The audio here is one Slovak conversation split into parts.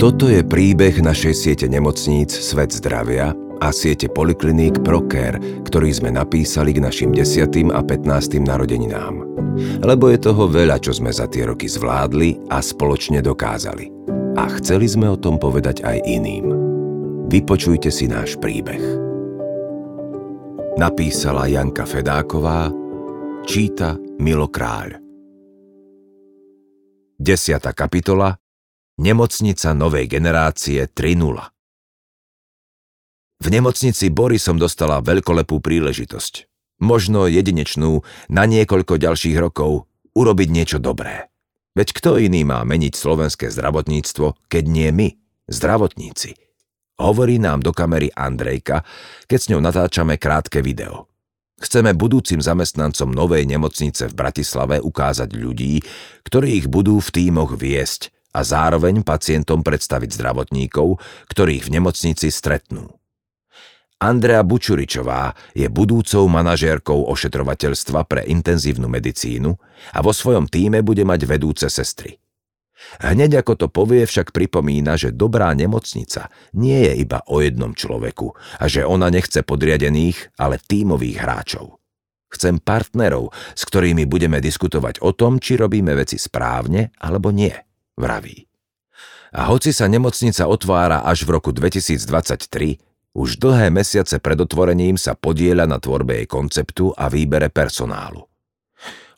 Toto je príbeh našej siete nemocníc Svet zdravia a siete polikliník Proker, ktorý sme napísali k našim 10. a 15. narodeninám. Lebo je toho veľa, čo sme za tie roky zvládli a spoločne dokázali. A chceli sme o tom povedať aj iným. Vypočujte si náš príbeh. Napísala Janka Fedáková, číta Milo Kráľ. 10. kapitola Nemocnica novej generácie 3.0 V nemocnici Bory som dostala veľkolepú príležitosť. Možno jedinečnú na niekoľko ďalších rokov urobiť niečo dobré. Veď kto iný má meniť slovenské zdravotníctvo, keď nie my, zdravotníci? Hovorí nám do kamery Andrejka, keď s ňou natáčame krátke video. Chceme budúcim zamestnancom novej nemocnice v Bratislave ukázať ľudí, ktorí ich budú v tímoch viesť a zároveň pacientom predstaviť zdravotníkov, ktorých v nemocnici stretnú. Andrea Bučuričová je budúcou manažérkou ošetrovateľstva pre intenzívnu medicínu a vo svojom týme bude mať vedúce sestry. Hneď ako to povie, však pripomína, že dobrá nemocnica nie je iba o jednom človeku a že ona nechce podriadených, ale tímových hráčov. Chcem partnerov, s ktorými budeme diskutovať o tom, či robíme veci správne alebo nie vraví. A hoci sa nemocnica otvára až v roku 2023, už dlhé mesiace pred otvorením sa podieľa na tvorbe jej konceptu a výbere personálu.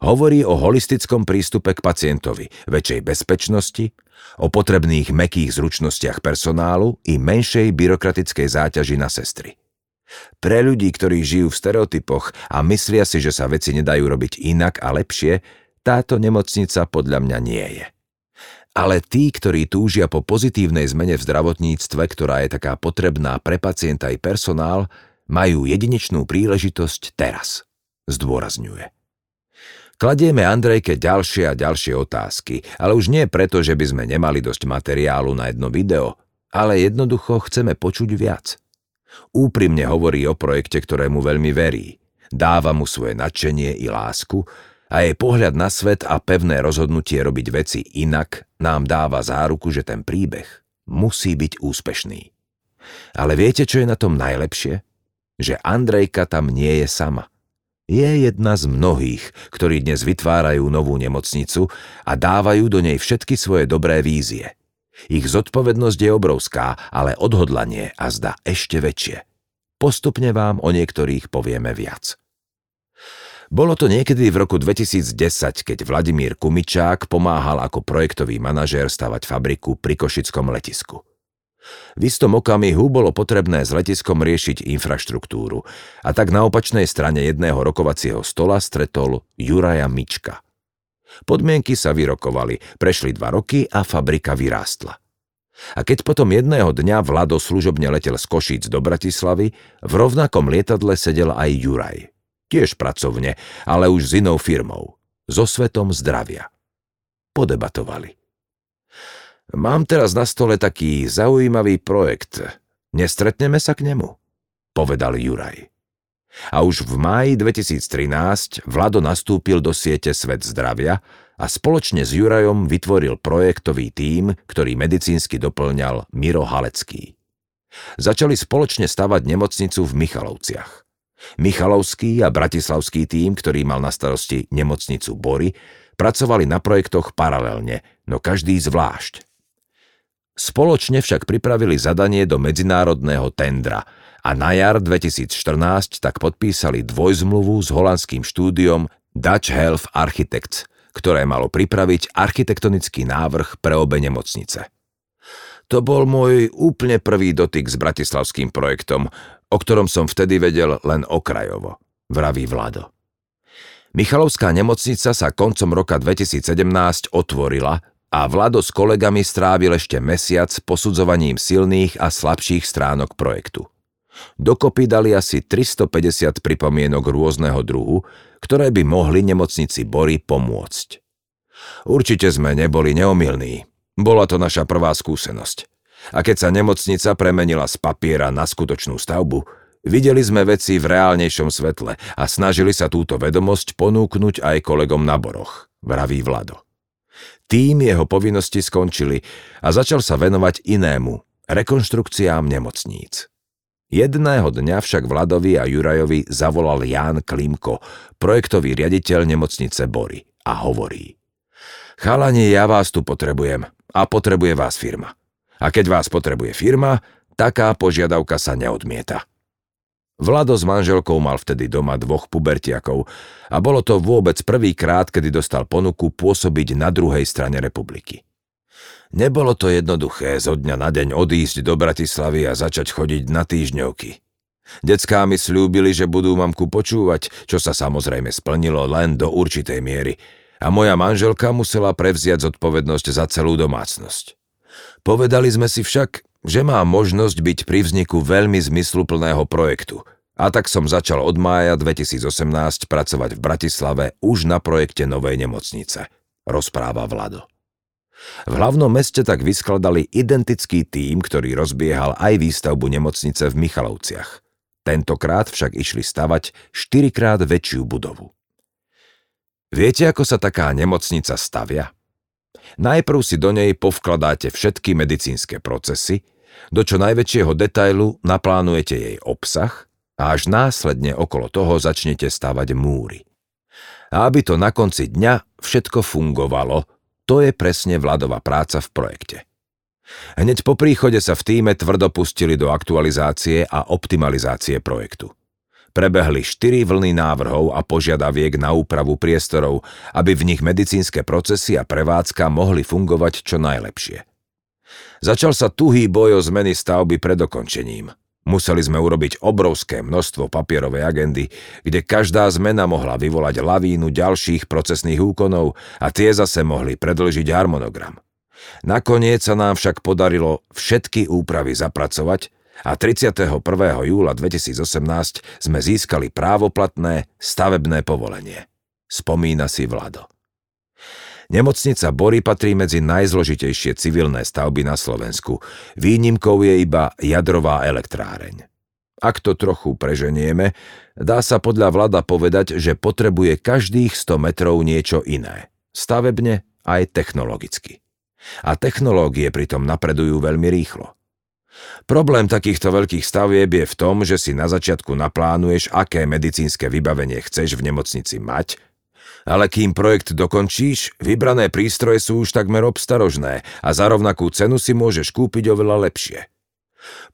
Hovorí o holistickom prístupe k pacientovi, väčšej bezpečnosti, o potrebných mekých zručnostiach personálu i menšej byrokratickej záťaži na sestry. Pre ľudí, ktorí žijú v stereotypoch a myslia si, že sa veci nedajú robiť inak a lepšie, táto nemocnica podľa mňa nie je. Ale tí, ktorí túžia po pozitívnej zmene v zdravotníctve, ktorá je taká potrebná pre pacienta i personál, majú jedinečnú príležitosť teraz, zdôrazňuje. Kladieme Andrejke ďalšie a ďalšie otázky, ale už nie preto, že by sme nemali dosť materiálu na jedno video, ale jednoducho chceme počuť viac. Úprimne hovorí o projekte, ktorému veľmi verí. Dáva mu svoje nadšenie i lásku a jej pohľad na svet a pevné rozhodnutie robiť veci inak nám dáva záruku, že ten príbeh musí byť úspešný. Ale viete, čo je na tom najlepšie? Že Andrejka tam nie je sama. Je jedna z mnohých, ktorí dnes vytvárajú novú nemocnicu a dávajú do nej všetky svoje dobré vízie. Ich zodpovednosť je obrovská, ale odhodlanie a zda ešte väčšie. Postupne vám o niektorých povieme viac. Bolo to niekedy v roku 2010, keď Vladimír Kumičák pomáhal ako projektový manažér stavať fabriku pri Košickom letisku. V istom okamihu bolo potrebné s letiskom riešiť infraštruktúru a tak na opačnej strane jedného rokovacieho stola stretol Juraja Mička. Podmienky sa vyrokovali, prešli dva roky a fabrika vyrástla. A keď potom jedného dňa Vlado služobne letel z Košíc do Bratislavy, v rovnakom lietadle sedel aj Juraj tiež pracovne, ale už s inou firmou, so svetom zdravia. Podebatovali. Mám teraz na stole taký zaujímavý projekt. Nestretneme sa k nemu? Povedal Juraj. A už v máji 2013 Vlado nastúpil do siete Svet zdravia a spoločne s Jurajom vytvoril projektový tím, ktorý medicínsky doplňal Miro Halecký. Začali spoločne stavať nemocnicu v Michalovciach. Michalovský a bratislavský tím, ktorý mal na starosti nemocnicu Bory, pracovali na projektoch paralelne, no každý zvlášť. Spoločne však pripravili zadanie do medzinárodného tendra a na jar 2014 tak podpísali dvojzmluvu s holandským štúdiom Dutch Health Architects, ktoré malo pripraviť architektonický návrh pre obe nemocnice. To bol môj úplne prvý dotyk s bratislavským projektom, o ktorom som vtedy vedel len okrajovo, vraví Vlado. Michalovská nemocnica sa koncom roka 2017 otvorila a Vlado s kolegami strávil ešte mesiac posudzovaním silných a slabších stránok projektu. Dokopy dali asi 350 pripomienok rôzneho druhu, ktoré by mohli nemocnici Bory pomôcť. Určite sme neboli neomilní. Bola to naša prvá skúsenosť. A keď sa nemocnica premenila z papiera na skutočnú stavbu, videli sme veci v reálnejšom svetle a snažili sa túto vedomosť ponúknuť aj kolegom na boroch, vraví Vlado. Tým jeho povinnosti skončili a začal sa venovať inému, rekonštrukciám nemocníc. Jedného dňa však Vladovi a Jurajovi zavolal Ján Klimko, projektový riaditeľ nemocnice Bory a hovorí Chalani, ja vás tu potrebujem a potrebuje vás firma. A keď vás potrebuje firma, taká požiadavka sa neodmieta. Vlado s manželkou mal vtedy doma dvoch pubertiakov a bolo to vôbec prvýkrát, kedy dostal ponuku pôsobiť na druhej strane republiky. Nebolo to jednoduché zo dňa na deň odísť do Bratislavy a začať chodiť na týždňovky. Decká mi slúbili, že budú mamku počúvať, čo sa samozrejme splnilo len do určitej miery a moja manželka musela prevziať zodpovednosť za celú domácnosť. Povedali sme si však, že má možnosť byť pri vzniku veľmi zmysluplného projektu. A tak som začal od mája 2018 pracovať v Bratislave už na projekte novej nemocnice, rozpráva Vlado. V hlavnom meste tak vyskladali identický tím, ktorý rozbiehal aj výstavbu nemocnice v Michalovciach. Tentokrát však išli stavať štyrikrát väčšiu budovu. Viete, ako sa taká nemocnica stavia? Najprv si do nej povkladáte všetky medicínske procesy, do čo najväčšieho detailu naplánujete jej obsah a až následne okolo toho začnete stavať múry. A aby to na konci dňa všetko fungovalo, to je presne Vladová práca v projekte. Hneď po príchode sa v týme tvrdo pustili do aktualizácie a optimalizácie projektu. Prebehli štyri vlny návrhov a požiadaviek na úpravu priestorov, aby v nich medicínske procesy a prevádzka mohli fungovať čo najlepšie. Začal sa tuhý boj o zmeny stavby pred dokončením. Museli sme urobiť obrovské množstvo papierovej agendy, kde každá zmena mohla vyvolať lavínu ďalších procesných úkonov a tie zase mohli predlžiť harmonogram. Nakoniec sa nám však podarilo všetky úpravy zapracovať a 31. júla 2018 sme získali právoplatné stavebné povolenie. Spomína si Vlado. Nemocnica Bory patrí medzi najzložitejšie civilné stavby na Slovensku. Výnimkou je iba jadrová elektráreň. Ak to trochu preženieme, dá sa podľa vlada povedať, že potrebuje každých 100 metrov niečo iné. Stavebne aj technologicky. A technológie pritom napredujú veľmi rýchlo. Problém takýchto veľkých stavieb je v tom, že si na začiatku naplánuješ, aké medicínske vybavenie chceš v nemocnici mať ale kým projekt dokončíš, vybrané prístroje sú už takmer obstarožné a za rovnakú cenu si môžeš kúpiť oveľa lepšie.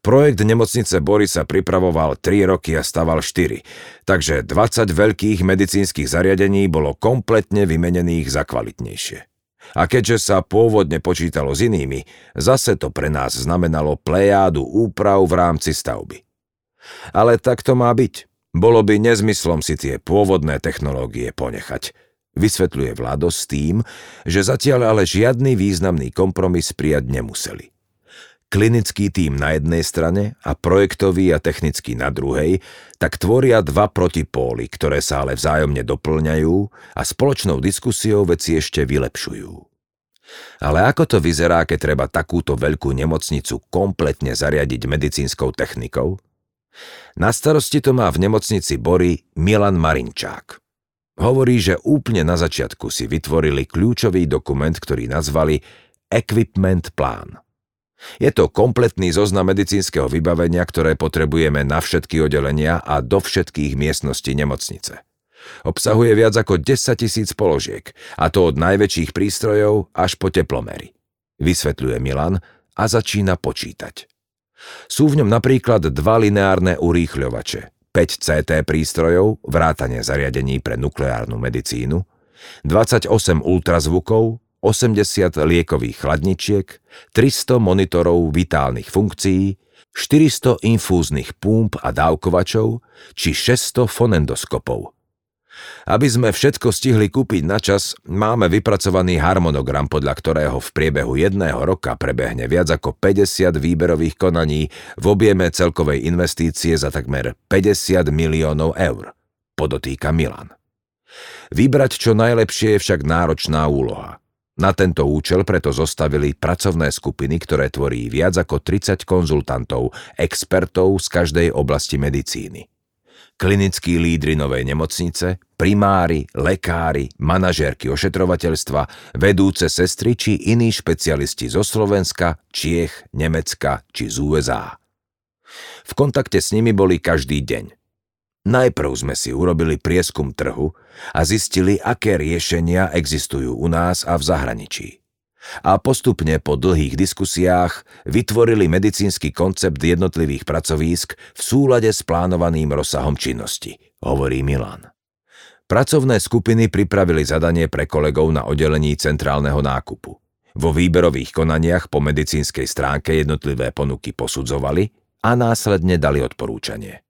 Projekt nemocnice Bory sa pripravoval 3 roky a staval 4, takže 20 veľkých medicínskych zariadení bolo kompletne vymenených za kvalitnejšie. A keďže sa pôvodne počítalo s inými, zase to pre nás znamenalo plejádu úprav v rámci stavby. Ale tak to má byť. Bolo by nezmyslom si tie pôvodné technológie ponechať. Vysvetľuje Vlado s tým, že zatiaľ ale žiadny významný kompromis prijať nemuseli. Klinický tým na jednej strane a projektový a technický na druhej, tak tvoria dva protipóly, ktoré sa ale vzájomne doplňajú a spoločnou diskusiou veci ešte vylepšujú. Ale ako to vyzerá, keď treba takúto veľkú nemocnicu kompletne zariadiť medicínskou technikou? Na starosti to má v nemocnici Bory Milan Marinčák. Hovorí, že úplne na začiatku si vytvorili kľúčový dokument, ktorý nazvali Equipment Plán. Je to kompletný zoznam medicínskeho vybavenia, ktoré potrebujeme na všetky oddelenia a do všetkých miestností nemocnice. Obsahuje viac ako 10 tisíc položiek, a to od najväčších prístrojov až po teplomery. Vysvetľuje Milan a začína počítať. Sú v ňom napríklad dva lineárne urýchľovače, 5 CT prístrojov, vrátane zariadení pre nukleárnu medicínu, 28 ultrazvukov, 80 liekových chladničiek, 300 monitorov vitálnych funkcií, 400 infúznych pump a dávkovačov či 600 fonendoskopov – aby sme všetko stihli kúpiť na čas, máme vypracovaný harmonogram, podľa ktorého v priebehu jedného roka prebehne viac ako 50 výberových konaní v objeme celkovej investície za takmer 50 miliónov eur, podotýka Milan. Vybrať čo najlepšie je však náročná úloha. Na tento účel preto zostavili pracovné skupiny, ktoré tvorí viac ako 30 konzultantov, expertov z každej oblasti medicíny. klinickí lídry novej nemocnice, primári, lekári, manažérky ošetrovateľstva, vedúce sestry či iní špecialisti zo Slovenska, Čiech, Nemecka či z USA. V kontakte s nimi boli každý deň. Najprv sme si urobili prieskum trhu a zistili, aké riešenia existujú u nás a v zahraničí a postupne po dlhých diskusiách vytvorili medicínsky koncept jednotlivých pracovísk v súlade s plánovaným rozsahom činnosti, hovorí Milan. Pracovné skupiny pripravili zadanie pre kolegov na oddelení centrálneho nákupu. Vo výberových konaniach po medicínskej stránke jednotlivé ponuky posudzovali a následne dali odporúčanie.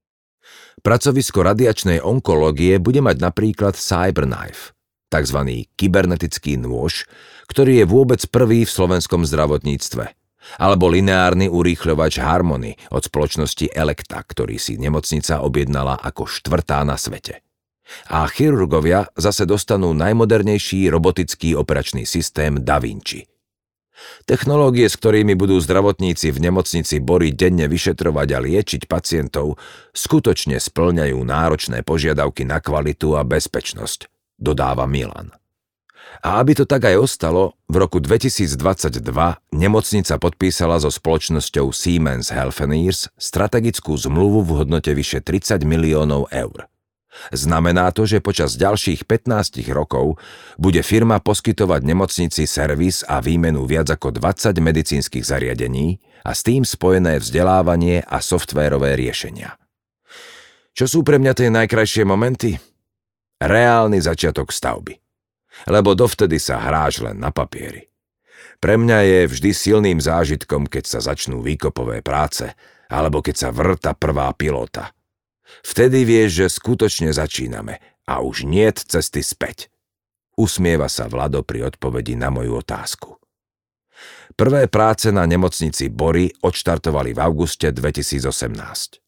Pracovisko radiačnej onkológie bude mať napríklad Cyberknife, tzv. kybernetický nôž, ktorý je vôbec prvý v slovenskom zdravotníctve. Alebo lineárny urýchľovač Harmony od spoločnosti Elekta, ktorý si nemocnica objednala ako štvrtá na svete. A chirurgovia zase dostanú najmodernejší robotický operačný systém Da Vinci. Technológie, s ktorými budú zdravotníci v nemocnici Bory denne vyšetrovať a liečiť pacientov, skutočne splňajú náročné požiadavky na kvalitu a bezpečnosť, dodáva Milan. A aby to tak aj ostalo, v roku 2022 nemocnica podpísala so spoločnosťou Siemens Healthineers strategickú zmluvu v hodnote vyše 30 miliónov eur. Znamená to, že počas ďalších 15 rokov bude firma poskytovať nemocnici servis a výmenu viac ako 20 medicínskych zariadení a s tým spojené vzdelávanie a softvérové riešenia. Čo sú pre mňa tie najkrajšie momenty? Reálny začiatok stavby lebo dovtedy sa hráš len na papieri. Pre mňa je vždy silným zážitkom, keď sa začnú výkopové práce, alebo keď sa vrta prvá pilota. Vtedy vieš, že skutočne začíname a už niet cesty späť. Usmieva sa Vlado pri odpovedi na moju otázku. Prvé práce na nemocnici Bory odštartovali v auguste 2018.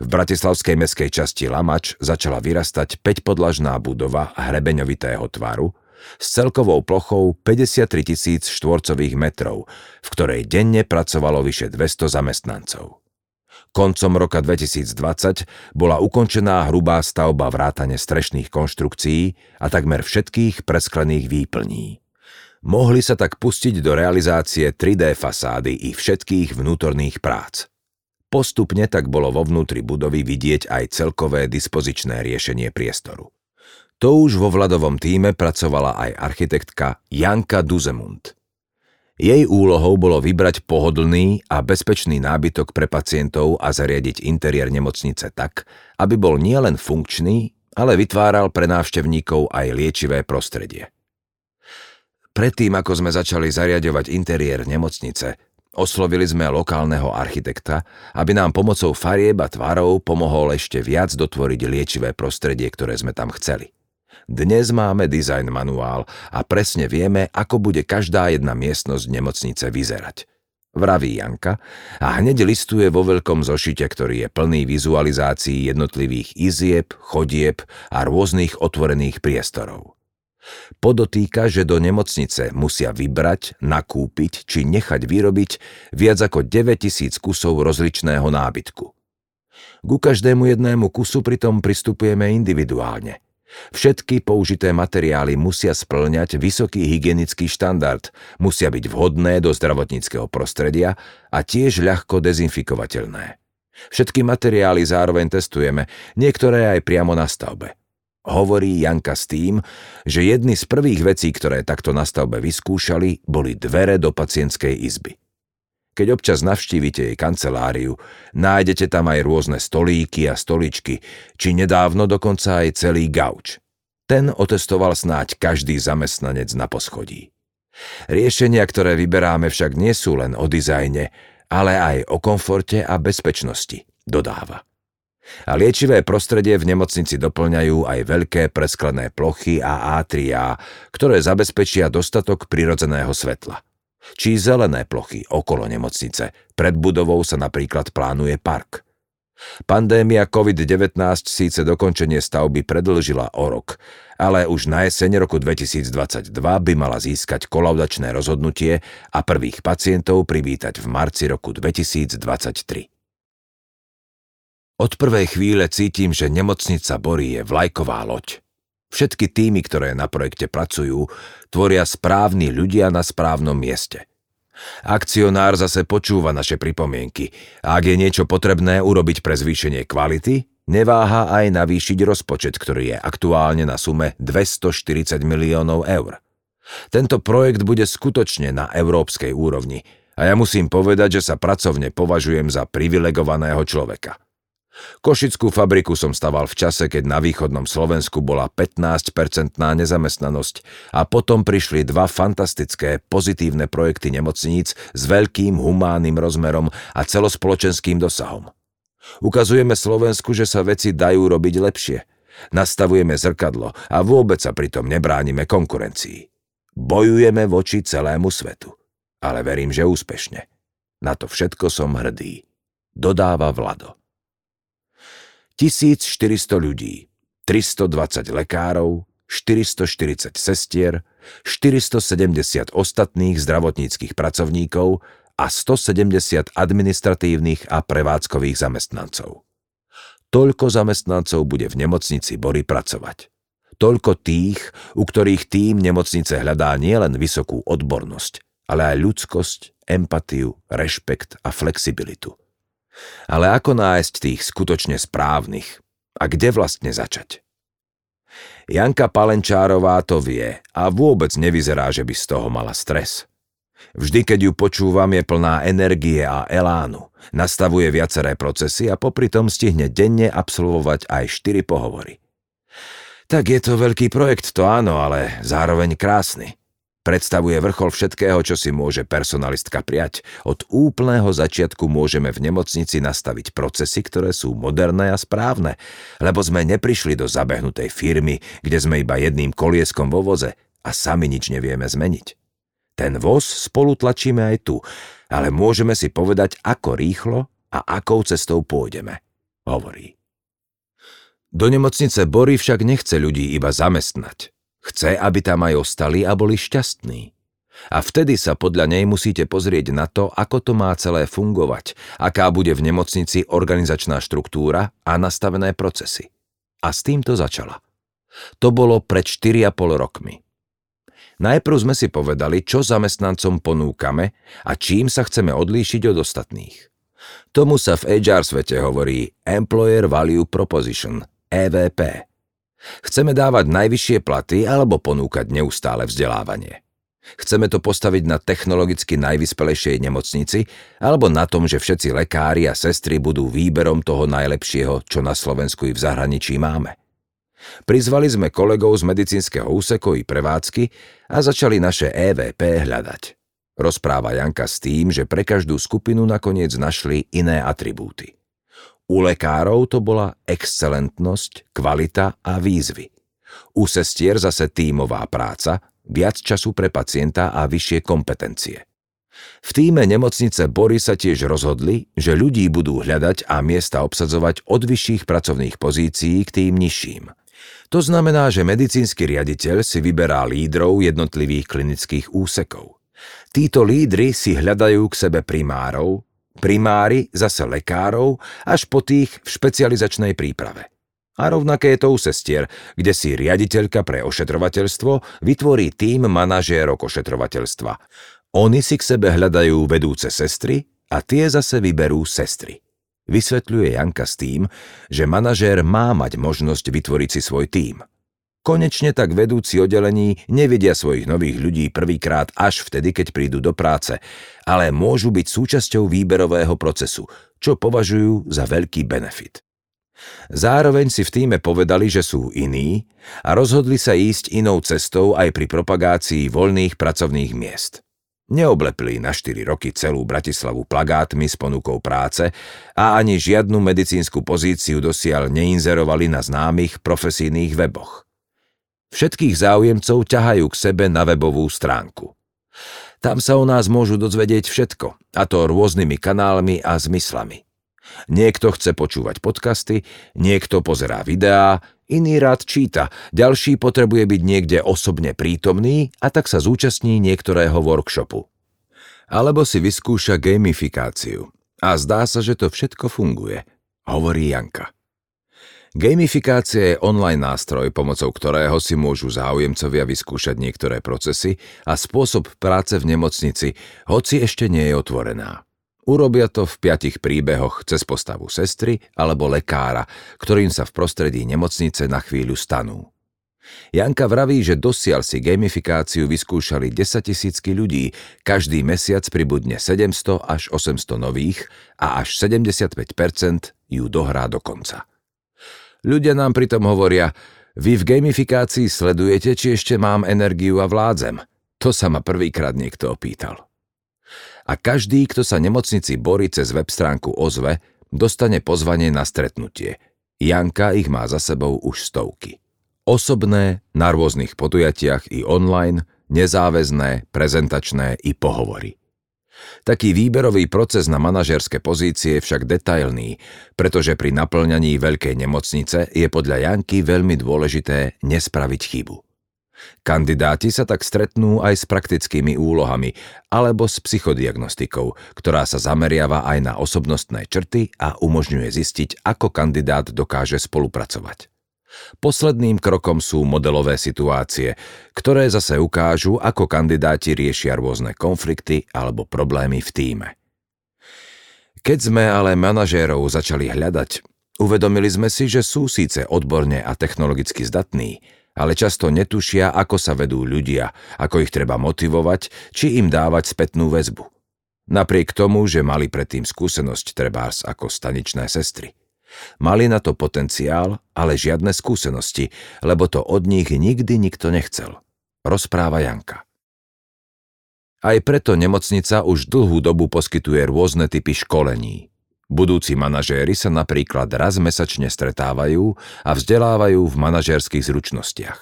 V bratislavskej meskej časti Lamač začala vyrastať 5-podlažná budova hrebeňovitého tvaru, s celkovou plochou 53 tisíc štvorcových metrov, v ktorej denne pracovalo vyše 200 zamestnancov. Koncom roka 2020 bola ukončená hrubá stavba vrátane strešných konštrukcií a takmer všetkých presklených výplní. Mohli sa tak pustiť do realizácie 3D fasády i všetkých vnútorných prác. Postupne tak bolo vo vnútri budovy vidieť aj celkové dispozičné riešenie priestoru. To už vo Vladovom týme pracovala aj architektka Janka Duzemund. Jej úlohou bolo vybrať pohodlný a bezpečný nábytok pre pacientov a zariadiť interiér nemocnice tak, aby bol nielen funkčný, ale vytváral pre návštevníkov aj liečivé prostredie. Predtým, ako sme začali zariadovať interiér nemocnice, oslovili sme lokálneho architekta, aby nám pomocou farieb a tvarov pomohol ešte viac dotvoriť liečivé prostredie, ktoré sme tam chceli. Dnes máme design manuál a presne vieme, ako bude každá jedna miestnosť nemocnice vyzerať. Vraví Janka a hneď listuje vo veľkom zošite, ktorý je plný vizualizácií jednotlivých izieb, chodieb a rôznych otvorených priestorov. Podotýka, že do nemocnice musia vybrať, nakúpiť či nechať vyrobiť viac ako 9000 kusov rozličného nábytku. Ku každému jednému kusu pritom pristupujeme individuálne – Všetky použité materiály musia splňať vysoký hygienický štandard, musia byť vhodné do zdravotníckého prostredia a tiež ľahko dezinfikovateľné. Všetky materiály zároveň testujeme, niektoré aj priamo na stavbe. Hovorí Janka s tým, že jedny z prvých vecí, ktoré takto na stavbe vyskúšali, boli dvere do pacientskej izby. Keď občas navštívite jej kanceláriu, nájdete tam aj rôzne stolíky a stoličky, či nedávno dokonca aj celý gauč. Ten otestoval snáď každý zamestnanec na poschodí. Riešenia, ktoré vyberáme však nie sú len o dizajne, ale aj o komforte a bezpečnosti, dodáva. A liečivé prostredie v nemocnici doplňajú aj veľké presklené plochy a átriá, ktoré zabezpečia dostatok prirodzeného svetla či zelené plochy okolo nemocnice. Pred budovou sa napríklad plánuje park. Pandémia COVID-19 síce dokončenie stavby predlžila o rok, ale už na jeseň roku 2022 by mala získať kolaudačné rozhodnutie a prvých pacientov privítať v marci roku 2023. Od prvej chvíle cítim, že nemocnica Bory je vlajková loď. Všetky týmy, ktoré na projekte pracujú, tvoria správni ľudia na správnom mieste. Akcionár zase počúva naše pripomienky a ak je niečo potrebné urobiť pre zvýšenie kvality, neváha aj navýšiť rozpočet, ktorý je aktuálne na sume 240 miliónov eur. Tento projekt bude skutočne na európskej úrovni a ja musím povedať, že sa pracovne považujem za privilegovaného človeka. Košickú fabriku som staval v čase, keď na východnom Slovensku bola 15-percentná nezamestnanosť a potom prišli dva fantastické pozitívne projekty nemocníc s veľkým humánnym rozmerom a celospoločenským dosahom. Ukazujeme Slovensku, že sa veci dajú robiť lepšie. Nastavujeme zrkadlo a vôbec sa pritom nebránime konkurencii. Bojujeme voči celému svetu. Ale verím, že úspešne. Na to všetko som hrdý. Dodáva Vlado. 1400 ľudí, 320 lekárov, 440 sestier, 470 ostatných zdravotníckých pracovníkov a 170 administratívnych a prevádzkových zamestnancov. Toľko zamestnancov bude v nemocnici Bory pracovať. Toľko tých, u ktorých tým nemocnice hľadá nielen vysokú odbornosť, ale aj ľudskosť, empatiu, rešpekt a flexibilitu. Ale ako nájsť tých skutočne správnych? A kde vlastne začať? Janka Palenčárová to vie a vôbec nevyzerá, že by z toho mala stres. Vždy, keď ju počúvam, je plná energie a elánu. Nastavuje viaceré procesy a popri tom stihne denne absolvovať aj 4 pohovory. Tak je to veľký projekt, to áno, ale zároveň krásny. Predstavuje vrchol všetkého, čo si môže personalistka prijať. Od úplného začiatku môžeme v nemocnici nastaviť procesy, ktoré sú moderné a správne, lebo sme neprišli do zabehnutej firmy, kde sme iba jedným kolieskom vo voze a sami nič nevieme zmeniť. Ten voz spolu tlačíme aj tu, ale môžeme si povedať, ako rýchlo a akou cestou pôjdeme, hovorí. Do nemocnice Bory však nechce ľudí iba zamestnať. Chce, aby tam aj ostali a boli šťastní. A vtedy sa podľa nej musíte pozrieť na to, ako to má celé fungovať, aká bude v nemocnici organizačná štruktúra a nastavené procesy. A s týmto začala. To bolo pred 4,5 rokmi. Najprv sme si povedali, čo zamestnancom ponúkame a čím sa chceme odlíšiť od ostatných. Tomu sa v HR svete hovorí Employer Value Proposition, EVP. Chceme dávať najvyššie platy alebo ponúkať neustále vzdelávanie. Chceme to postaviť na technologicky najvyspelejšej nemocnici alebo na tom, že všetci lekári a sestry budú výberom toho najlepšieho, čo na Slovensku i v zahraničí máme. Prizvali sme kolegov z medicínskeho úseku i prevádzky a začali naše EVP hľadať. Rozpráva Janka s tým, že pre každú skupinu nakoniec našli iné atribúty. U lekárov to bola excelentnosť, kvalita a výzvy. U sestier zase tímová práca, viac času pre pacienta a vyššie kompetencie. V týme nemocnice Bory sa tiež rozhodli, že ľudí budú hľadať a miesta obsadzovať od vyšších pracovných pozícií k tým nižším. To znamená, že medicínsky riaditeľ si vyberá lídrov jednotlivých klinických úsekov. Títo lídry si hľadajú k sebe primárov, primári zase lekárov, až po tých v špecializačnej príprave. A rovnaké je to u sestier, kde si riaditeľka pre ošetrovateľstvo vytvorí tým manažérok ošetrovateľstva. Oni si k sebe hľadajú vedúce sestry a tie zase vyberú sestry. Vysvetľuje Janka s tým, že manažér má mať možnosť vytvoriť si svoj tím. Konečne tak vedúci oddelení nevidia svojich nových ľudí prvýkrát až vtedy, keď prídu do práce, ale môžu byť súčasťou výberového procesu, čo považujú za veľký benefit. Zároveň si v týme povedali, že sú iní a rozhodli sa ísť inou cestou aj pri propagácii voľných pracovných miest. Neoblepili na 4 roky celú Bratislavu plagátmi s ponukou práce a ani žiadnu medicínsku pozíciu dosiaľ neinzerovali na známych profesijných weboch. Všetkých záujemcov ťahajú k sebe na webovú stránku. Tam sa o nás môžu dozvedieť všetko, a to rôznymi kanálmi a zmyslami. Niekto chce počúvať podcasty, niekto pozerá videá, iný rád číta, ďalší potrebuje byť niekde osobne prítomný a tak sa zúčastní niektorého workshopu. Alebo si vyskúša gamifikáciu. A zdá sa, že to všetko funguje, hovorí Janka. Gamifikácia je online nástroj, pomocou ktorého si môžu záujemcovia vyskúšať niektoré procesy a spôsob práce v nemocnici, hoci ešte nie je otvorená. Urobia to v piatich príbehoch cez postavu sestry alebo lekára, ktorým sa v prostredí nemocnice na chvíľu stanú. Janka vraví, že dosiaľ si gamifikáciu vyskúšali 10 tisícky ľudí, každý mesiac pribudne 700 až 800 nových a až 75% ju dohrá do konca. Ľudia nám pritom hovoria, vy v gamifikácii sledujete, či ešte mám energiu a vládzem. To sa ma prvýkrát niekto opýtal. A každý, kto sa nemocnici borí cez web stránku ozve, dostane pozvanie na stretnutie. Janka ich má za sebou už stovky. Osobné, na rôznych podujatiach i online, nezáväzné, prezentačné i pohovory. Taký výberový proces na manažerské pozície je však detailný, pretože pri naplňaní veľkej nemocnice je podľa Janky veľmi dôležité nespraviť chybu. Kandidáti sa tak stretnú aj s praktickými úlohami alebo s psychodiagnostikou, ktorá sa zameriava aj na osobnostné črty a umožňuje zistiť, ako kandidát dokáže spolupracovať. Posledným krokom sú modelové situácie, ktoré zase ukážu, ako kandidáti riešia rôzne konflikty alebo problémy v týme. Keď sme ale manažérov začali hľadať, uvedomili sme si, že sú síce odborne a technologicky zdatní, ale často netušia, ako sa vedú ľudia, ako ich treba motivovať, či im dávať spätnú väzbu. Napriek tomu, že mali predtým skúsenosť trebárs ako staničné sestry. Mali na to potenciál, ale žiadne skúsenosti, lebo to od nich nikdy nikto nechcel. Rozpráva Janka. Aj preto nemocnica už dlhú dobu poskytuje rôzne typy školení. Budúci manažéri sa napríklad raz mesačne stretávajú a vzdelávajú v manažérskych zručnostiach.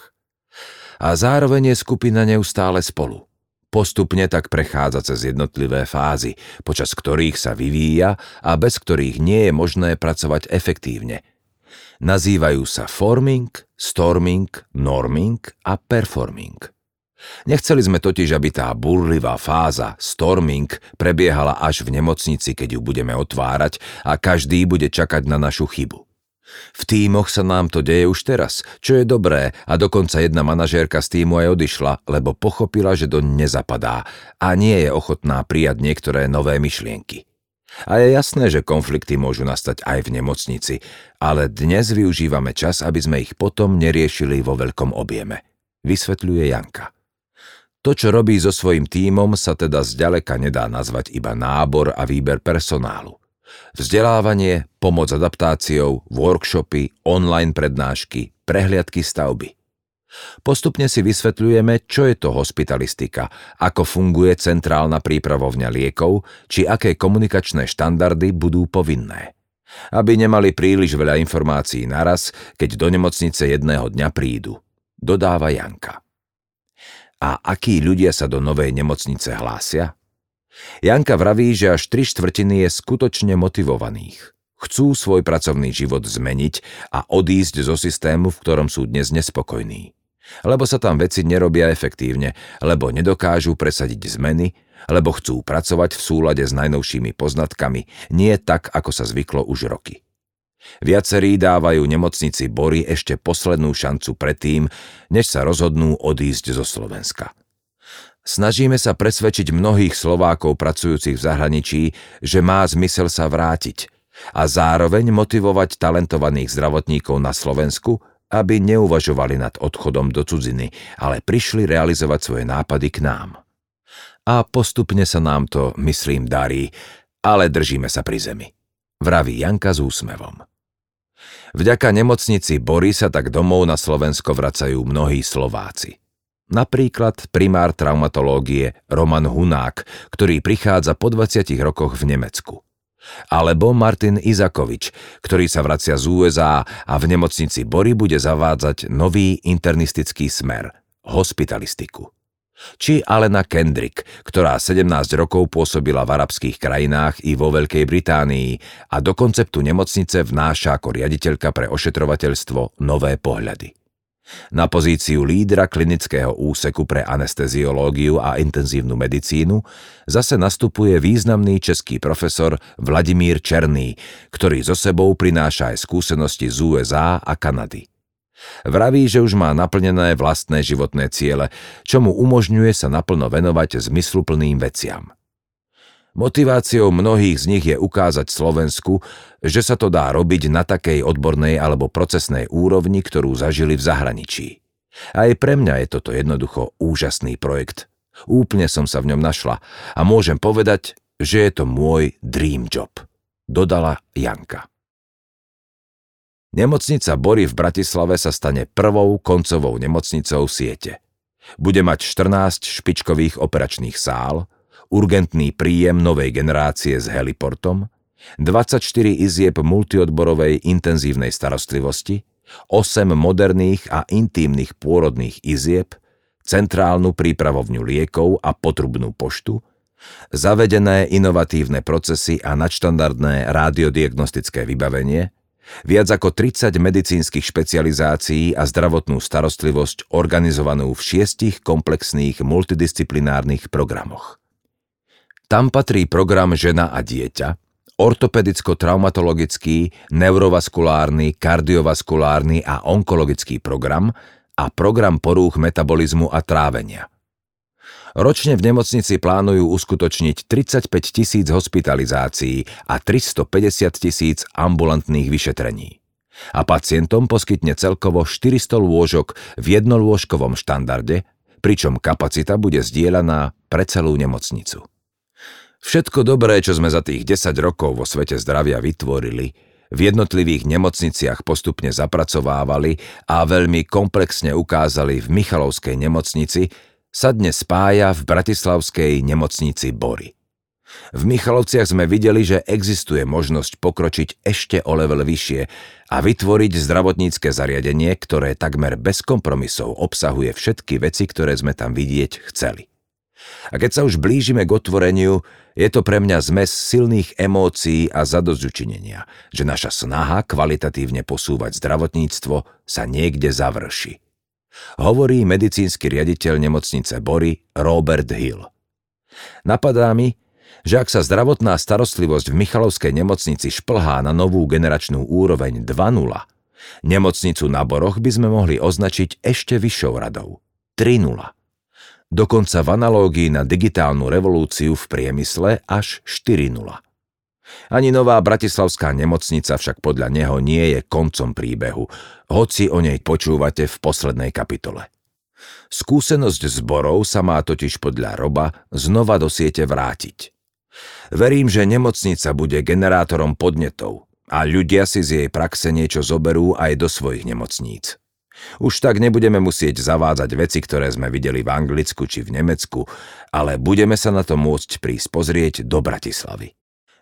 A zároveň je skupina neustále spolu. Postupne tak prechádza cez jednotlivé fázy, počas ktorých sa vyvíja a bez ktorých nie je možné pracovať efektívne. Nazývajú sa forming, storming, norming a performing. Nechceli sme totiž, aby tá burlivá fáza, storming, prebiehala až v nemocnici, keď ju budeme otvárať a každý bude čakať na našu chybu. V tímoch sa nám to deje už teraz, čo je dobré a dokonca jedna manažérka z týmu aj odišla, lebo pochopila, že do nezapadá a nie je ochotná prijať niektoré nové myšlienky. A je jasné, že konflikty môžu nastať aj v nemocnici, ale dnes využívame čas, aby sme ich potom neriešili vo veľkom objeme, vysvetľuje Janka. To, čo robí so svojím tímom, sa teda zďaleka nedá nazvať iba nábor a výber personálu. Vzdelávanie, pomoc adaptáciou, workshopy, online prednášky, prehliadky stavby. Postupne si vysvetľujeme, čo je to hospitalistika, ako funguje centrálna prípravovňa liekov, či aké komunikačné štandardy budú povinné. Aby nemali príliš veľa informácií naraz, keď do nemocnice jedného dňa prídu, dodáva Janka. A akí ľudia sa do novej nemocnice hlásia? Janka vraví, že až tri štvrtiny je skutočne motivovaných. Chcú svoj pracovný život zmeniť a odísť zo systému, v ktorom sú dnes nespokojní. Lebo sa tam veci nerobia efektívne, lebo nedokážu presadiť zmeny, lebo chcú pracovať v súlade s najnovšími poznatkami, nie tak, ako sa zvyklo už roky. Viacerí dávajú nemocnici Bory ešte poslednú šancu predtým, než sa rozhodnú odísť zo Slovenska. Snažíme sa presvedčiť mnohých Slovákov pracujúcich v zahraničí, že má zmysel sa vrátiť a zároveň motivovať talentovaných zdravotníkov na Slovensku, aby neuvažovali nad odchodom do cudziny, ale prišli realizovať svoje nápady k nám. A postupne sa nám to, myslím, darí, ale držíme sa pri zemi. Vraví Janka s úsmevom. Vďaka nemocnici Bory sa tak domov na Slovensko vracajú mnohí Slováci. Napríklad primár traumatológie Roman Hunák, ktorý prichádza po 20 rokoch v Nemecku. Alebo Martin Izakovič, ktorý sa vracia z USA a v nemocnici Bory bude zavádzať nový internistický smer – hospitalistiku. Či Alena Kendrick, ktorá 17 rokov pôsobila v arabských krajinách i vo Veľkej Británii a do konceptu nemocnice vnáša ako riaditeľka pre ošetrovateľstvo nové pohľady. Na pozíciu lídra klinického úseku pre anesteziológiu a intenzívnu medicínu zase nastupuje významný český profesor Vladimír Černý, ktorý so sebou prináša aj skúsenosti z USA a Kanady. Vraví, že už má naplnené vlastné životné ciele, čo mu umožňuje sa naplno venovať zmysluplným veciam. Motiváciou mnohých z nich je ukázať Slovensku, že sa to dá robiť na takej odbornej alebo procesnej úrovni, ktorú zažili v zahraničí. Aj pre mňa je toto jednoducho úžasný projekt. Úplne som sa v ňom našla a môžem povedať, že je to môj dream job, dodala Janka. Nemocnica Bory v Bratislave sa stane prvou koncovou nemocnicou siete. Bude mať 14 špičkových operačných sál, urgentný príjem novej generácie s heliportom, 24 izieb multiodborovej intenzívnej starostlivosti, 8 moderných a intímnych pôrodných izieb, centrálnu prípravovňu liekov a potrubnú poštu, zavedené inovatívne procesy a nadštandardné radiodiagnostické vybavenie, viac ako 30 medicínskych špecializácií a zdravotnú starostlivosť organizovanú v šiestich komplexných multidisciplinárnych programoch. Tam patrí program Žena a dieťa, ortopedicko-traumatologický, neurovaskulárny, kardiovaskulárny a onkologický program a program porúch metabolizmu a trávenia. Ročne v nemocnici plánujú uskutočniť 35 tisíc hospitalizácií a 350 tisíc ambulantných vyšetrení. A pacientom poskytne celkovo 400 lôžok v jednolôžkovom štandarde, pričom kapacita bude zdieľaná pre celú nemocnicu. Všetko dobré, čo sme za tých 10 rokov vo svete zdravia vytvorili, v jednotlivých nemocniciach postupne zapracovávali a veľmi komplexne ukázali v Michalovskej nemocnici, sa dnes spája v bratislavskej nemocnici Bory. V Michalovciach sme videli, že existuje možnosť pokročiť ešte o level vyššie a vytvoriť zdravotnícke zariadenie, ktoré takmer bez kompromisov obsahuje všetky veci, ktoré sme tam vidieť chceli. A keď sa už blížime k otvoreniu, je to pre mňa zmes silných emócií a zadozučinenia, že naša snaha kvalitatívne posúvať zdravotníctvo sa niekde završi. Hovorí medicínsky riaditeľ nemocnice Bory Robert Hill. Napadá mi, že ak sa zdravotná starostlivosť v Michalovskej nemocnici šplhá na novú generačnú úroveň 2.0, nemocnicu na Boroch by sme mohli označiť ešte vyššou radou 3.0 dokonca v analógii na digitálnu revolúciu v priemysle až 4.0. Ani nová bratislavská nemocnica však podľa neho nie je koncom príbehu, hoci o nej počúvate v poslednej kapitole. Skúsenosť zborov sa má totiž podľa Roba znova do siete vrátiť. Verím, že nemocnica bude generátorom podnetov a ľudia si z jej praxe niečo zoberú aj do svojich nemocníc. Už tak nebudeme musieť zavádzať veci, ktoré sme videli v Anglicku či v Nemecku, ale budeme sa na to môcť prísť pozrieť do Bratislavy.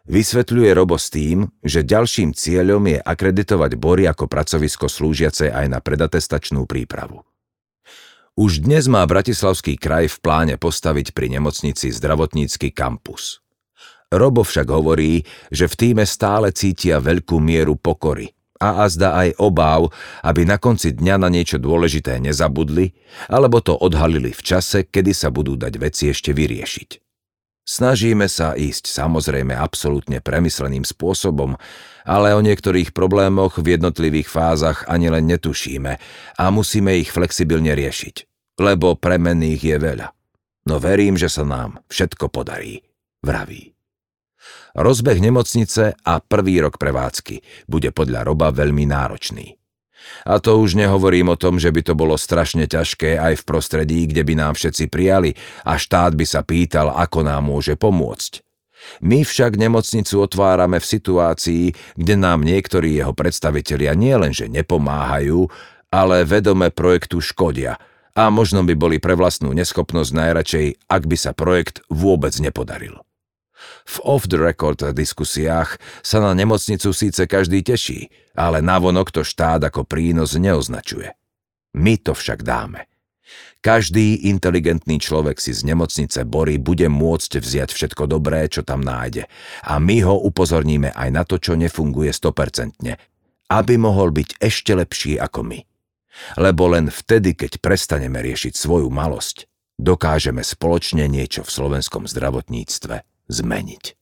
Vysvetľuje Robo s tým, že ďalším cieľom je akreditovať Bory ako pracovisko slúžiace aj na predatestačnú prípravu. Už dnes má Bratislavský kraj v pláne postaviť pri nemocnici zdravotnícky kampus. Robo však hovorí, že v týme stále cítia veľkú mieru pokory a azda aj obáv, aby na konci dňa na niečo dôležité nezabudli, alebo to odhalili v čase, kedy sa budú dať veci ešte vyriešiť. Snažíme sa ísť samozrejme absolútne premysleným spôsobom, ale o niektorých problémoch v jednotlivých fázach ani len netušíme a musíme ich flexibilne riešiť, lebo premenných je veľa. No verím, že sa nám všetko podarí, vraví. Rozbeh nemocnice a prvý rok prevádzky bude podľa Roba veľmi náročný. A to už nehovorím o tom, že by to bolo strašne ťažké aj v prostredí, kde by nám všetci prijali a štát by sa pýtal, ako nám môže pomôcť. My však nemocnicu otvárame v situácii, kde nám niektorí jeho predstavitelia nielenže nepomáhajú, ale vedome projektu škodia a možno by boli pre vlastnú neschopnosť najradšej, ak by sa projekt vôbec nepodaril. V off-the-record diskusiách sa na nemocnicu síce každý teší, ale navonok to štát ako prínos neoznačuje. My to však dáme. Každý inteligentný človek si z nemocnice Bory bude môcť vziať všetko dobré, čo tam nájde. A my ho upozorníme aj na to, čo nefunguje 100%, aby mohol byť ešte lepší ako my. Lebo len vtedy, keď prestaneme riešiť svoju malosť, dokážeme spoločne niečo v slovenskom zdravotníctve zmeniť.